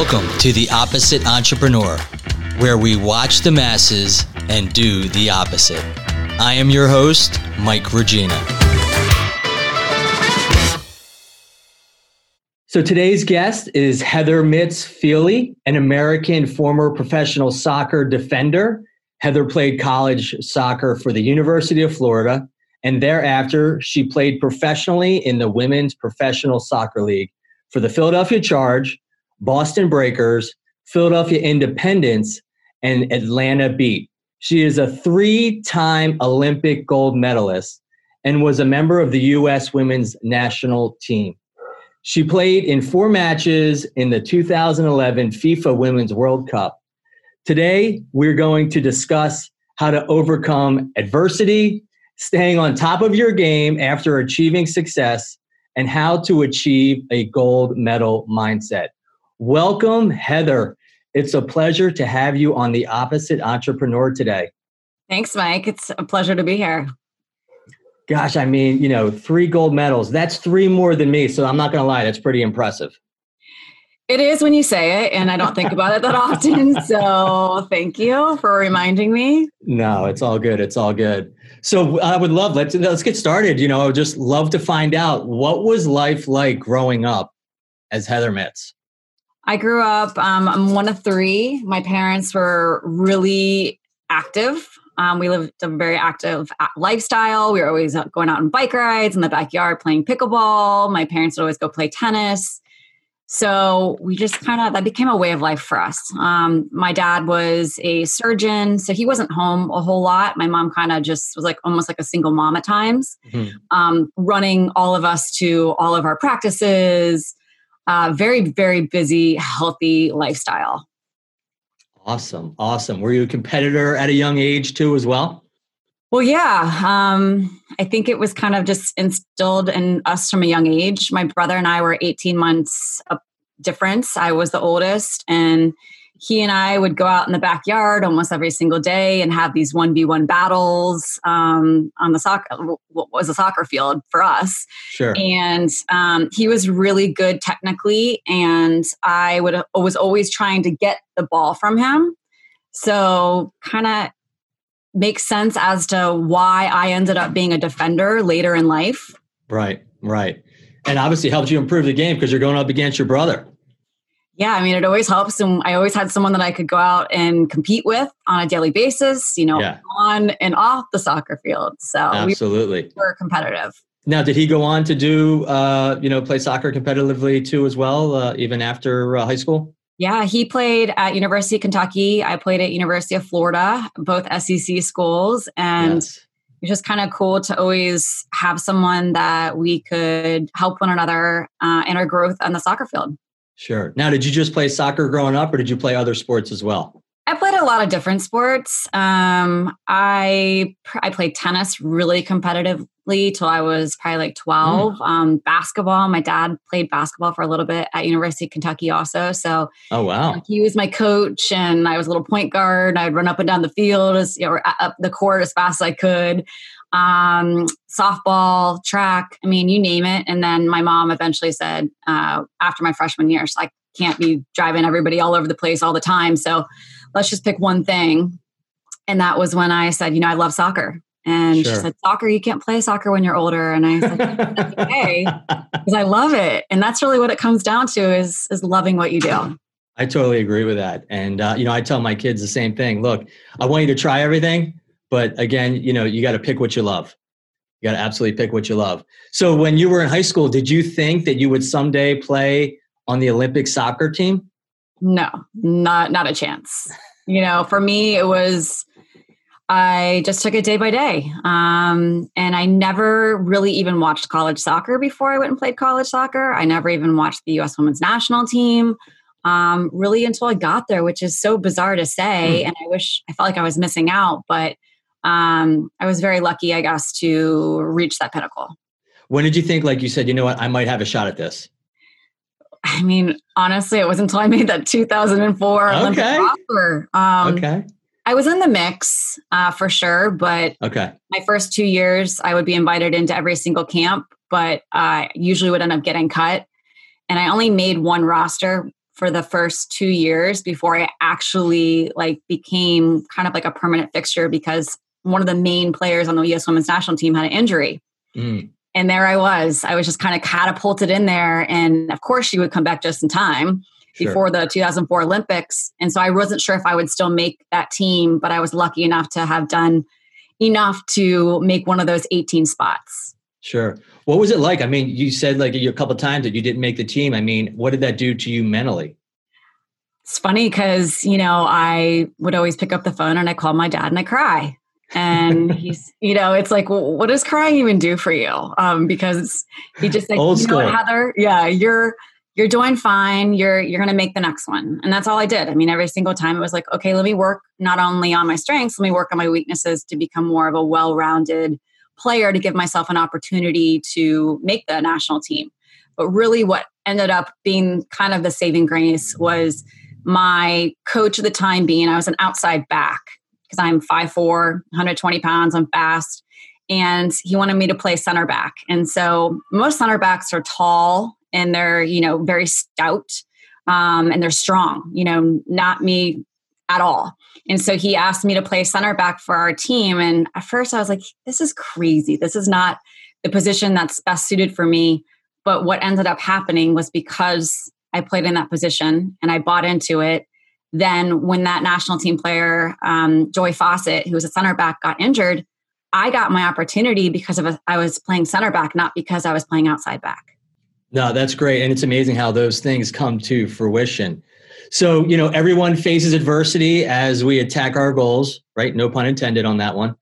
Welcome to The Opposite Entrepreneur, where we watch the masses and do the opposite. I am your host, Mike Regina. So today's guest is Heather Mitts Feeley, an American former professional soccer defender. Heather played college soccer for the University of Florida, and thereafter she played professionally in the Women's Professional Soccer League for the Philadelphia Charge, Boston Breakers, Philadelphia Independence, and Atlanta Beat. She is a three time Olympic gold medalist and was a member of the U.S. women's national team. She played in four matches in the 2011 FIFA Women's World Cup. Today, we're going to discuss how to overcome adversity, staying on top of your game after achieving success, and how to achieve a gold medal mindset. Welcome, Heather. It's a pleasure to have you on the Opposite Entrepreneur today. Thanks, Mike. It's a pleasure to be here. Gosh, I mean, you know, three gold medals. That's three more than me. So I'm not going to lie, that's pretty impressive. It is when you say it, and I don't think about it that often. So thank you for reminding me. No, it's all good. It's all good. So I would love let's let's get started. You know, I would just love to find out what was life like growing up as Heather Mitts. I grew up. Um, I'm one of three. My parents were really active. Um, we lived a very active uh, lifestyle. We were always going out on bike rides in the backyard, playing pickleball. My parents would always go play tennis. So we just kind of, that became a way of life for us. Um, my dad was a surgeon, so he wasn't home a whole lot. My mom kind of just was like almost like a single mom at times, mm-hmm. um, running all of us to all of our practices. Uh, very, very busy, healthy lifestyle. Awesome. Awesome. Were you a competitor at a young age too, as well? Well, yeah. Um, I think it was kind of just instilled in us from a young age. My brother and I were 18 months difference. I was the oldest, and he and I would go out in the backyard almost every single day and have these 1v1 battles um, on the soccer, what was a soccer field for us. Sure. And um, he was really good technically, and I would was always trying to get the ball from him. So, kind of makes sense as to why I ended up being a defender later in life. Right, right. And obviously helped you improve the game because you're going up against your brother. Yeah, I mean, it always helps. And I always had someone that I could go out and compete with on a daily basis, you know, yeah. on and off the soccer field. So absolutely, we were competitive. Now, did he go on to do, uh, you know, play soccer competitively too, as well, uh, even after uh, high school? Yeah, he played at University of Kentucky. I played at University of Florida, both SEC schools, and yes. it's just kind of cool to always have someone that we could help one another uh, in our growth on the soccer field. Sure. Now, did you just play soccer growing up, or did you play other sports as well? I played a lot of different sports. Um, I I played tennis really competitively till I was probably like twelve. Mm. Um, basketball. My dad played basketball for a little bit at University of Kentucky, also. So, oh wow, he was my coach, and I was a little point guard. I'd run up and down the field as you know, up the court as fast as I could. Um, softball, track. I mean, you name it. And then my mom eventually said, uh, after my freshman year, she's like, can't be driving everybody all over the place all the time. So let's just pick one thing. And that was when I said, you know, I love soccer. And sure. she said, soccer, you can't play soccer when you're older. And I said, that's okay, because I love it. And that's really what it comes down to is, is loving what you do. I totally agree with that. And, uh, you know, I tell my kids the same thing. Look, I want you to try everything, but again, you know, you got to pick what you love. You got to absolutely pick what you love. So when you were in high school, did you think that you would someday play on the Olympic soccer team? No, not not a chance you know, for me, it was I just took it day by day. Um, and I never really even watched college soccer before I went and played college soccer. I never even watched the US women's national team um, really until I got there, which is so bizarre to say. Mm. And I wish I felt like I was missing out, but um, I was very lucky, I guess, to reach that pinnacle. When did you think, like you said, you know what, I might have a shot at this? I mean, honestly, it wasn't until I made that 2004 okay. Olympic offer. Um, okay. I was in the mix uh, for sure, but okay. My first two years, I would be invited into every single camp, but I uh, usually would end up getting cut. And I only made one roster for the first two years before I actually like became kind of like a permanent fixture because one of the main players on the U.S. Women's National Team had an injury. Mm. And there I was. I was just kind of catapulted in there. And of course, she would come back just in time sure. before the 2004 Olympics. And so I wasn't sure if I would still make that team, but I was lucky enough to have done enough to make one of those 18 spots. Sure. What was it like? I mean, you said like a couple times that you didn't make the team. I mean, what did that do to you mentally? It's funny because, you know, I would always pick up the phone and I call my dad and I cry. And he's, you know, it's like, well, what does crying even do for you? Um, because he just like, Old school. Know, Heather, yeah, you're you're doing fine. You're you're going to make the next one. And that's all I did. I mean, every single time it was like, okay, let me work not only on my strengths, let me work on my weaknesses to become more of a well-rounded player to give myself an opportunity to make the national team. But really what ended up being kind of the saving grace was my coach at the time being I was an outside back because I'm 5'4, 120 pounds, I'm fast. And he wanted me to play center back. And so most center backs are tall and they're you know very stout um, and they're strong you know not me at all and so he asked me to play center back for our team and at first i was like this is crazy this is not the position that's best suited for me but what ended up happening was because i played in that position and i bought into it then when that national team player um, joy fawcett who was a center back got injured i got my opportunity because of a, I was playing center back not because i was playing outside back no, that's great. And it's amazing how those things come to fruition. So, you know, everyone faces adversity as we attack our goals, right? No pun intended on that one.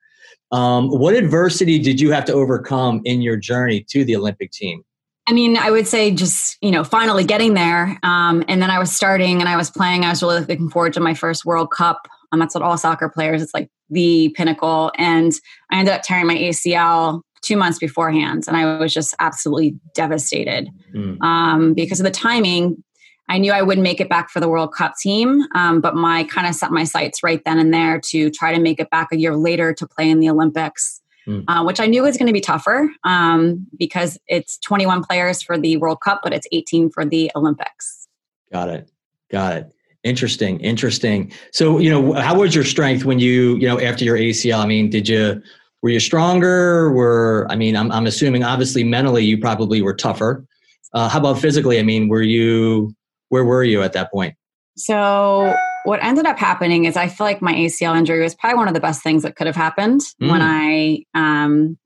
Um, what adversity did you have to overcome in your journey to the Olympic team? I mean, I would say just, you know, finally getting there. Um, and then I was starting and I was playing. I was really looking forward to my first World Cup. Um, that's what all soccer players, it's like the pinnacle. And I ended up tearing my ACL two months beforehand. And I was just absolutely devastated mm. um, because of the timing. I knew I wouldn't make it back for the World Cup team, um, but my kind of set my sights right then and there to try to make it back a year later to play in the Olympics, mm. uh, which I knew was going to be tougher um, because it's 21 players for the World Cup, but it's 18 for the Olympics. Got it. Got it. Interesting. Interesting. So, you know, how was your strength when you, you know, after your ACL? I mean, did you were you stronger? Were I mean, I'm I'm assuming obviously mentally you probably were tougher. Uh, how about physically? I mean, were you where were you at that point? So what ended up happening is I feel like my ACL injury was probably one of the best things that could have happened mm. when I um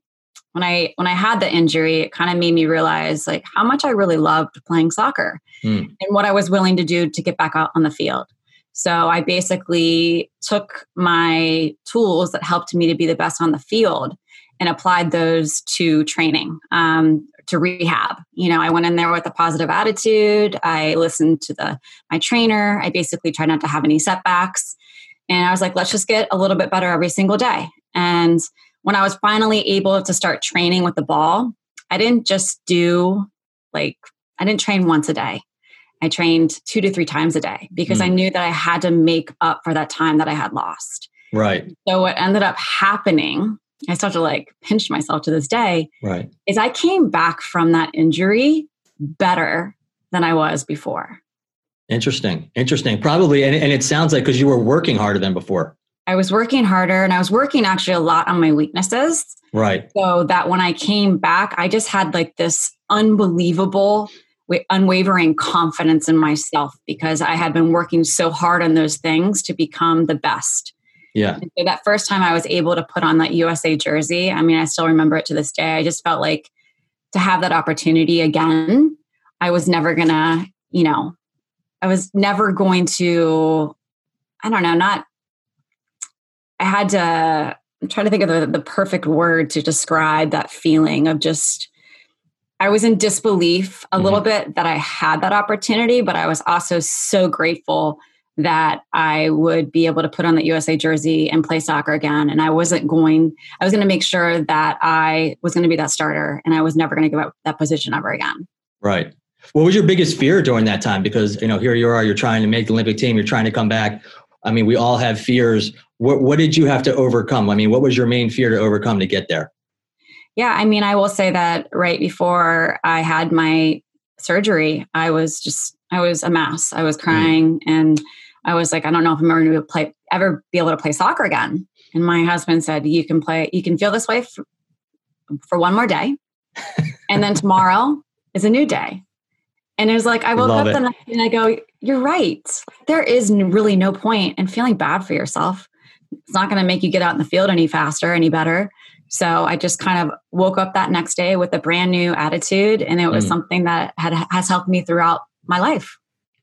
when I when I had the injury, it kind of made me realize like how much I really loved playing soccer mm. and what I was willing to do to get back out on the field. So I basically took my tools that helped me to be the best on the field and applied those to training, um, to rehab. You know, I went in there with a positive attitude. I listened to the my trainer. I basically tried not to have any setbacks, and I was like, let's just get a little bit better every single day. And when I was finally able to start training with the ball, I didn't just do like I didn't train once a day. I trained two to three times a day because mm. I knew that I had to make up for that time that I had lost. Right. So what ended up happening, I still have to like pinch myself to this day. Right. Is I came back from that injury better than I was before. Interesting. Interesting. Probably. And, and it sounds like because you were working harder than before. I was working harder and I was working actually a lot on my weaknesses. Right. So that when I came back, I just had like this unbelievable unwavering confidence in myself because I had been working so hard on those things to become the best. Yeah. And so that first time I was able to put on that USA jersey, I mean, I still remember it to this day. I just felt like to have that opportunity again, I was never gonna, you know, I was never going to, I don't know, not, I had to, I'm trying to think of the, the perfect word to describe that feeling of just I was in disbelief a mm-hmm. little bit that I had that opportunity, but I was also so grateful that I would be able to put on the USA jersey and play soccer again. And I wasn't going, I was going to make sure that I was going to be that starter and I was never going to give up that position ever again. Right. What was your biggest fear during that time? Because, you know, here you are, you're trying to make the Olympic team, you're trying to come back. I mean, we all have fears. What, what did you have to overcome? I mean, what was your main fear to overcome to get there? Yeah, I mean, I will say that right before I had my surgery, I was just I was a mess. I was mm. crying and I was like, I don't know if I'm ever going to play, ever be able to play soccer again. And my husband said, you can play, you can feel this way for, for one more day. and then tomorrow is a new day. And it was like, I woke Love up the next and I go, you're right. There is really no point in feeling bad for yourself. It's not going to make you get out in the field any faster, any better. So I just kind of woke up that next day with a brand new attitude, and it was mm. something that had has helped me throughout my life.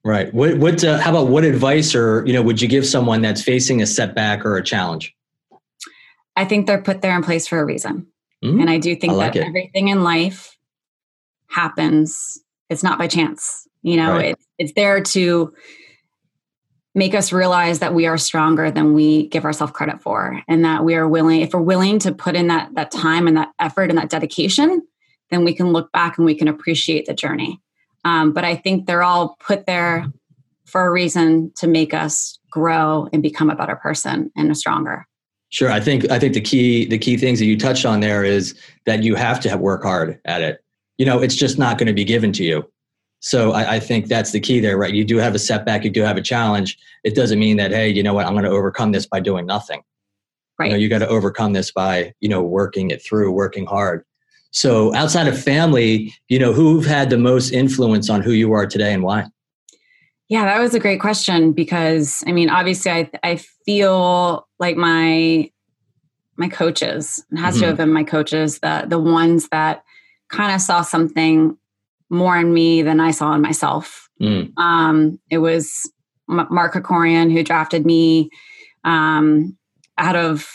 Right. What? What? Uh, how about what advice, or you know, would you give someone that's facing a setback or a challenge? I think they're put there in place for a reason, mm. and I do think I like that it. everything in life happens. It's not by chance. You know, right. it, it's there to make us realize that we are stronger than we give ourselves credit for and that we are willing if we're willing to put in that that time and that effort and that dedication then we can look back and we can appreciate the journey um, but i think they're all put there for a reason to make us grow and become a better person and a stronger sure i think i think the key the key things that you touched on there is that you have to have work hard at it you know it's just not going to be given to you so I, I, think that's the key there, right? You do have a setback, you do have a challenge. It doesn't mean that, hey, you know what, I'm going to overcome this by doing nothing. Right. You, know, you got to overcome this by, you know, working it through, working hard. So outside of family, you know, who've had the most influence on who you are today and why? Yeah, that was a great question because I mean, obviously I I feel like my my coaches, it has mm-hmm. to have been my coaches, the the ones that kind of saw something more in me than I saw in myself. Mm. Um, it was Mark Krikorian who drafted me um, out of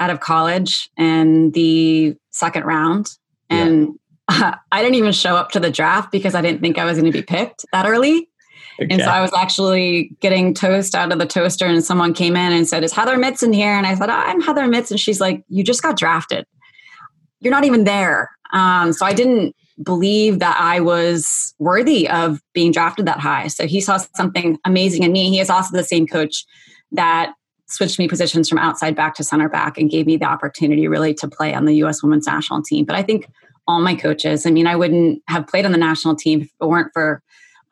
out of college in the second round, and yeah. I didn't even show up to the draft because I didn't think I was going to be picked that early. Okay. And so I was actually getting toast out of the toaster, and someone came in and said, "Is Heather Mitts in here?" And I said, "I'm Heather Mitts," and she's like, "You just got drafted. You're not even there." Um, so I didn't believe that I was worthy of being drafted that high. So he saw something amazing in me. He is also the same coach that switched me positions from outside back to center back and gave me the opportunity really to play on the US women's national team. But I think all my coaches, I mean, I wouldn't have played on the national team if it weren't for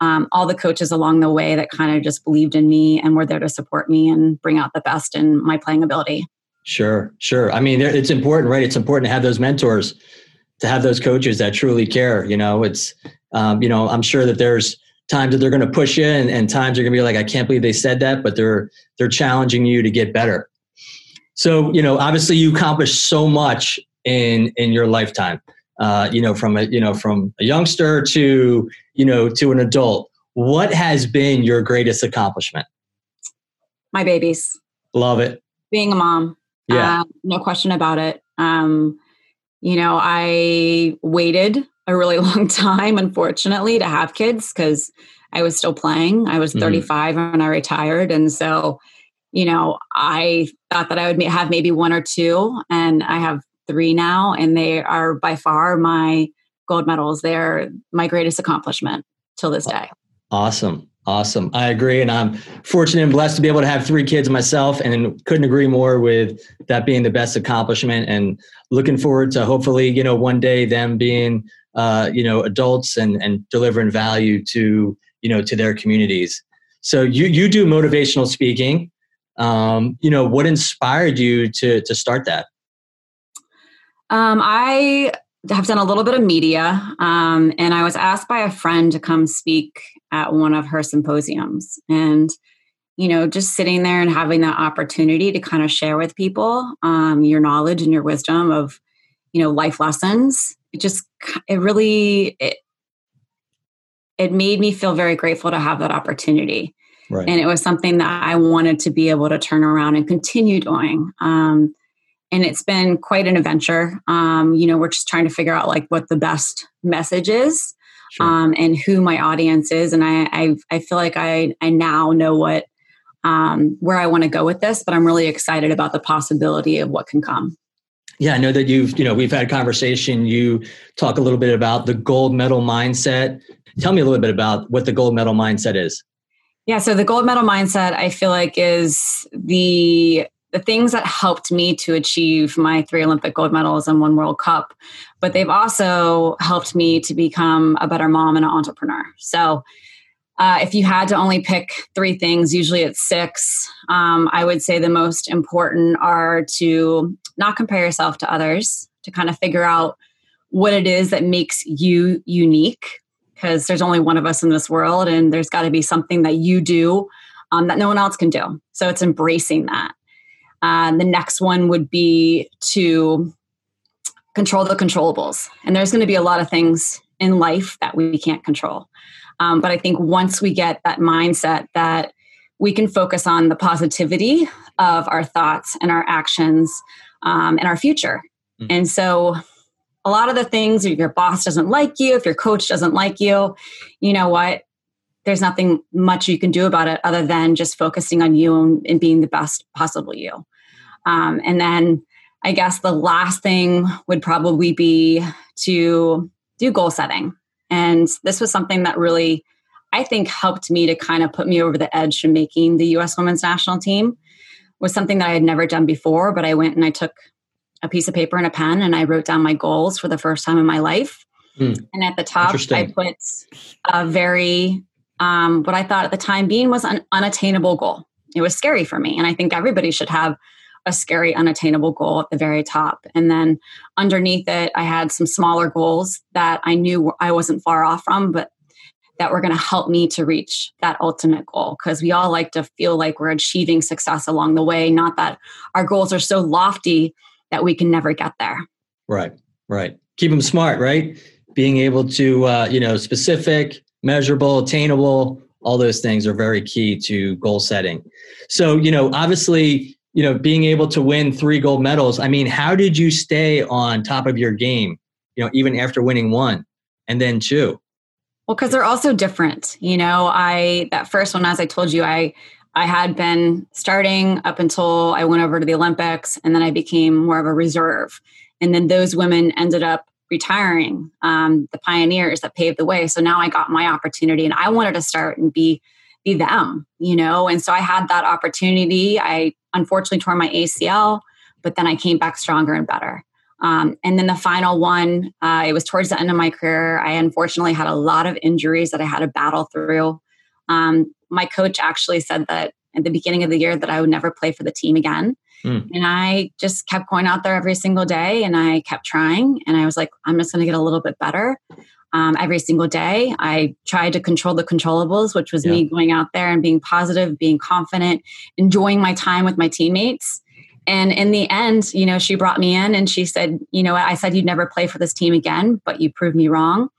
um, all the coaches along the way that kind of just believed in me and were there to support me and bring out the best in my playing ability. Sure, sure. I mean, it's important, right? It's important to have those mentors to have those coaches that truly care. You know, it's um, you know I'm sure that there's times that they're going to push you, and, and times you're going to be like, I can't believe they said that, but they're they're challenging you to get better. So you know, obviously, you accomplished so much in in your lifetime. Uh, you know, from a you know from a youngster to you know to an adult. What has been your greatest accomplishment? My babies. Love it. Being a mom. Yeah. Uh, no question about it. Um, you know, I waited a really long time, unfortunately, to have kids because I was still playing. I was mm-hmm. 35 when I retired. And so, you know, I thought that I would have maybe one or two, and I have three now, and they are by far my gold medals. They're my greatest accomplishment till this day. Awesome. Awesome. I agree. And I'm fortunate and blessed to be able to have three kids myself and couldn't agree more with that being the best accomplishment and looking forward to hopefully, you know, one day them being, uh, you know, adults and, and delivering value to, you know, to their communities. So you, you do motivational speaking. Um, you know, what inspired you to, to start that? Um, I have done a little bit of media, um, and I was asked by a friend to come speak at one of her symposiums. And, you know, just sitting there and having that opportunity to kind of share with people um, your knowledge and your wisdom of, you know, life lessons. It just, it really, it, it made me feel very grateful to have that opportunity. Right. And it was something that I wanted to be able to turn around and continue doing. Um, and it's been quite an adventure. Um, you know, we're just trying to figure out like what the best message is sure. um, and who my audience is. And I, I, I feel like I, I now know what, um, where I want to go with this, but I'm really excited about the possibility of what can come. Yeah, I know that you've, you know, we've had conversation. You talk a little bit about the gold medal mindset. Tell me a little bit about what the gold medal mindset is. Yeah, so the gold medal mindset, I feel like, is the the things that helped me to achieve my three Olympic gold medals and one World Cup, but they've also helped me to become a better mom and an entrepreneur. So uh, if you had to only pick three things, usually it's six. Um, I would say the most important are to not compare yourself to others, to kind of figure out what it is that makes you unique, because there's only one of us in this world, and there's got to be something that you do um, that no one else can do. So it's embracing that. Uh, the next one would be to control the controllables. And there's going to be a lot of things in life that we can't control. Um, but I think once we get that mindset that we can focus on the positivity of our thoughts and our actions um, and our future. Mm-hmm. And so a lot of the things, if your boss doesn't like you, if your coach doesn't like you, you know what? There's nothing much you can do about it other than just focusing on you and, and being the best possible you. Um, and then I guess the last thing would probably be to do goal setting. And this was something that really, I think, helped me to kind of put me over the edge to making the US women's national team. Was something that I had never done before, but I went and I took a piece of paper and a pen and I wrote down my goals for the first time in my life. Mm. And at the top, I put a very, um, what I thought at the time being was an unattainable goal. It was scary for me. And I think everybody should have a scary, unattainable goal at the very top. And then underneath it, I had some smaller goals that I knew I wasn't far off from, but that were going to help me to reach that ultimate goal. Because we all like to feel like we're achieving success along the way, not that our goals are so lofty that we can never get there. Right, right. Keep them smart, right? Being able to, uh, you know, specific, measurable, attainable, all those things are very key to goal setting. So, you know, obviously, you know, being able to win three gold medals. I mean, how did you stay on top of your game, you know, even after winning one and then two? Well, because they're also different. You know, I, that first one, as I told you, I, I had been starting up until I went over to the Olympics and then I became more of a reserve. And then those women ended up retiring, um, the pioneers that paved the way. So now I got my opportunity and I wanted to start and be be them, you know? And so I had that opportunity. I unfortunately tore my ACL, but then I came back stronger and better. Um, and then the final one, uh, it was towards the end of my career. I unfortunately had a lot of injuries that I had to battle through. Um, my coach actually said that at the beginning of the year that I would never play for the team again. Mm. And I just kept going out there every single day and I kept trying. And I was like, I'm just going to get a little bit better um, every single day. I tried to control the controllables, which was yeah. me going out there and being positive, being confident, enjoying my time with my teammates. And in the end, you know, she brought me in and she said, you know, I said you'd never play for this team again, but you proved me wrong.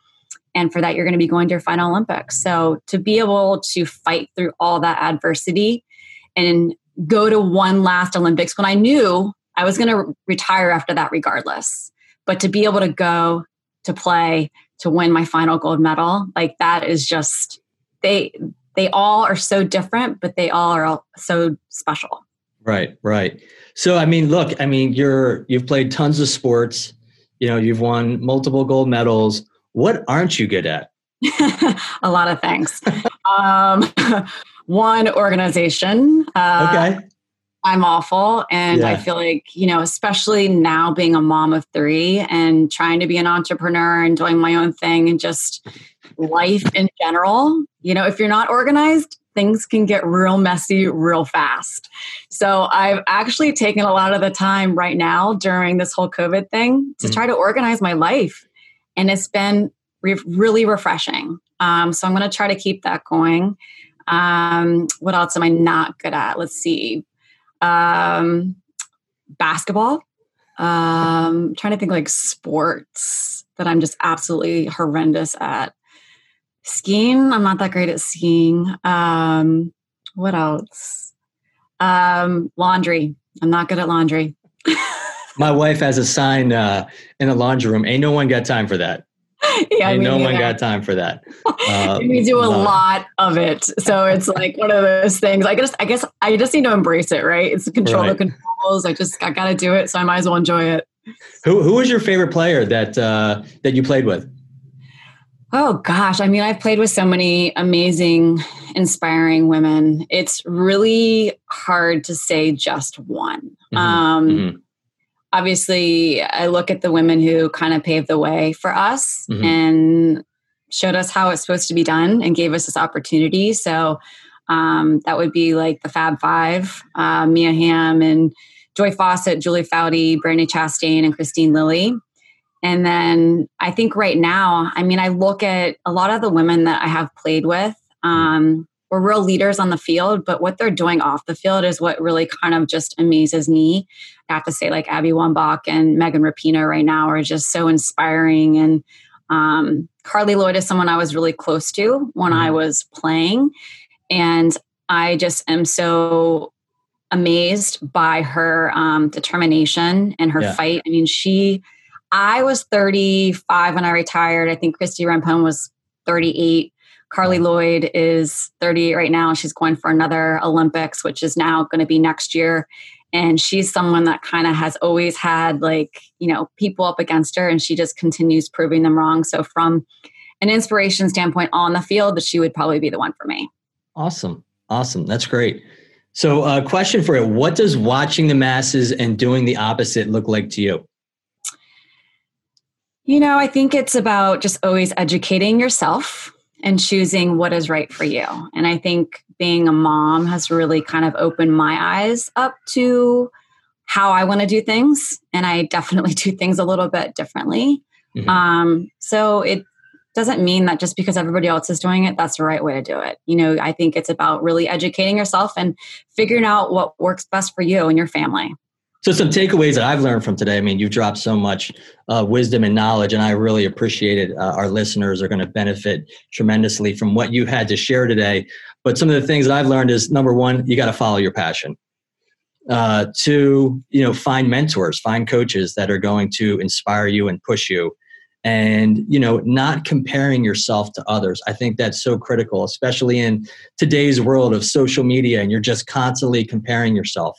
And for that, you're going to be going to your final Olympics. So to be able to fight through all that adversity and go to one last Olympics when I knew I was going to retire after that regardless, but to be able to go to play to win my final gold medal like that is just they they all are so different but they all are so special right right so i mean look i mean you're you've played tons of sports you know you've won multiple gold medals what aren't you good at a lot of things um, one organization uh, okay I'm awful. And yeah. I feel like, you know, especially now being a mom of three and trying to be an entrepreneur and doing my own thing and just life in general, you know, if you're not organized, things can get real messy real fast. So I've actually taken a lot of the time right now during this whole COVID thing to mm try to organize my life. And it's been re- really refreshing. Um, so I'm going to try to keep that going. Um, what else am I not good at? Let's see um, basketball. Um, trying to think like sports that I'm just absolutely horrendous at. Skiing, I'm not that great at skiing. Um, what else? Um, laundry. I'm not good at laundry. My wife has a sign uh, in the laundry room. Ain't no one got time for that. yeah, Ain't no one got time for that. Uh, we do a lot of it, so it's like one of those things. I guess I guess I just need to embrace it, right? It's control right. the controls. I just I got to do it, so I might as well enjoy it. Who who was your favorite player that uh, that you played with? Oh gosh, I mean, I've played with so many amazing, inspiring women. It's really hard to say just one. Mm-hmm. Um, mm-hmm obviously I look at the women who kind of paved the way for us mm-hmm. and showed us how it's supposed to be done and gave us this opportunity. So um, that would be like the Fab Five, uh, Mia Hamm and Joy Fawcett, Julie Foudy, Brandi Chastain, and Kristine Lilly. And then I think right now, I mean, I look at a lot of the women that I have played with. Um, we're real leaders on the field, but what they're doing off the field is what really kind of just amazes me. I have to say, like Abby Wambach and Megan Rapinoe right now are just so inspiring. And um, Carli Lloyd is someone I was really close to when I mm-hmm. was playing. And I just am so amazed by her um, determination and her yeah. fight. I mean, she, I was 35 when I retired. I think Christie Rampone was 38. Carli Lloyd is 38 right now. She's going for another Olympics, which is now going to be next year. And she's someone that kind of has always had like, you know, people up against her and she just continues proving them wrong. So from an inspiration standpoint on the field, that she would probably be the one for me. Awesome. Awesome. That's great. So, a uh, question for you What does watching the masses and doing the opposite look like to you? You know, I think it's about just always educating yourself and choosing what is right for you. And I think being a mom has really kind of opened my eyes up to how I want to do things. And I definitely do things a little bit differently. Mm-hmm. Um, so it doesn't mean that just because everybody else is doing it, that's the right way to do it. You know, I think it's about really educating yourself and figuring out what works best for you and your family. So, some takeaways that I've learned from today. I mean, you've dropped so much uh, wisdom and knowledge, and I really appreciate it. Uh, our listeners are going to benefit tremendously from what you had to share today. But some of the things that I've learned is number one, you got to follow your passion. Uh, two, you know, find mentors, find coaches that are going to inspire you and push you, and you know, not comparing yourself to others. I think that's so critical, especially in today's world of social media, and you're just constantly comparing yourself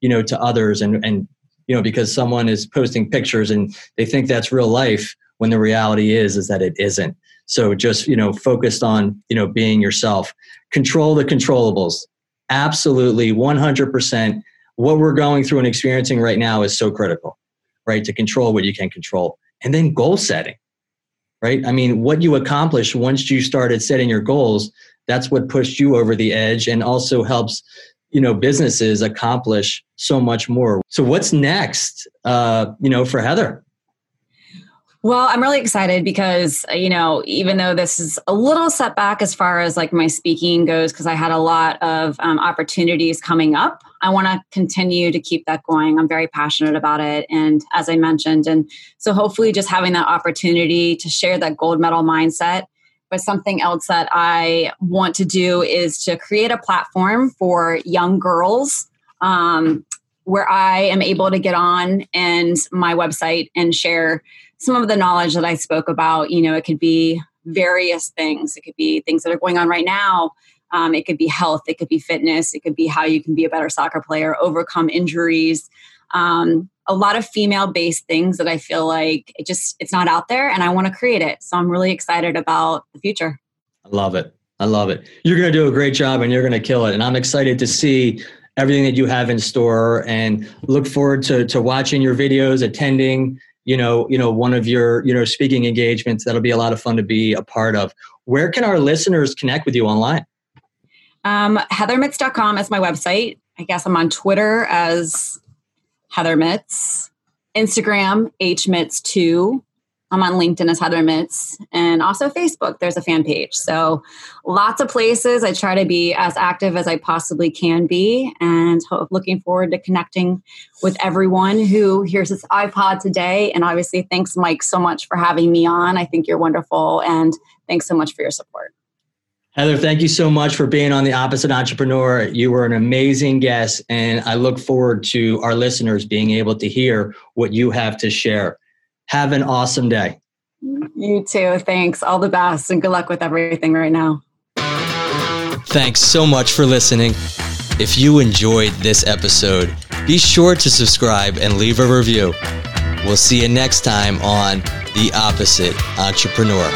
you know to others and and you know because someone is posting pictures and they think that's real life when the reality is is that it isn't. So just you know focused on you know being yourself. Control the controllables. Absolutely 100% what we're going through and experiencing right now is so critical right? To control what you can control. And then goal setting right? I mean what you accomplish once you started setting your goals that's what pushed you over the edge and also helps you know businesses accomplish so much more so what's next uh you know for heather well, I'm really excited because, you know, even though this is a little setback as far as like my speaking goes, because I had a lot of um, opportunities coming up, I want to continue to keep that going. I'm very passionate about it. And as I mentioned, and so hopefully just having that opportunity to share that gold medal mindset but something else that I want to do is to create a platform for young girls um, where I am able to get on and my website and share some of the knowledge that I spoke about. You know, it could be various things, it could be things that are going on right now. Um, it could be health, it could be fitness, it could be how you can be a better soccer player, overcome injuries. Um, a lot of female based things that I feel like it just it's not out there and I want to create it. So I'm really excited about the future. I love it. I love it. You're going to do a great job and you're going to kill it and I'm excited to see everything that you have in store and look forward to to watching your videos, attending, you know, you know one of your, you know, speaking engagements. That'll be a lot of fun to be a part of. Where can our listeners connect with you online? Um, heathermitts.com is my website. I guess I'm on Twitter as Heather Mitts, Instagram, hmitts2. I'm on LinkedIn as Heather Mitts, and also Facebook. There's a fan page. So lots of places. I try to be as active as I possibly can be, and looking forward to connecting with everyone who hears this iPod today. And obviously, thanks, Mike, so much for having me on. I think you're wonderful, and thanks so much for your support. Heather, thank you so much for being on the Opposite Entrepreneur. You were an amazing guest, and I look forward to our listeners being able to hear what you have to share. Have an awesome day. You too. Thanks. All the best, and good luck with everything right now. Thanks so much for listening. If you enjoyed this episode, be sure to subscribe and leave a review. We'll see you next time on The Opposite Entrepreneur.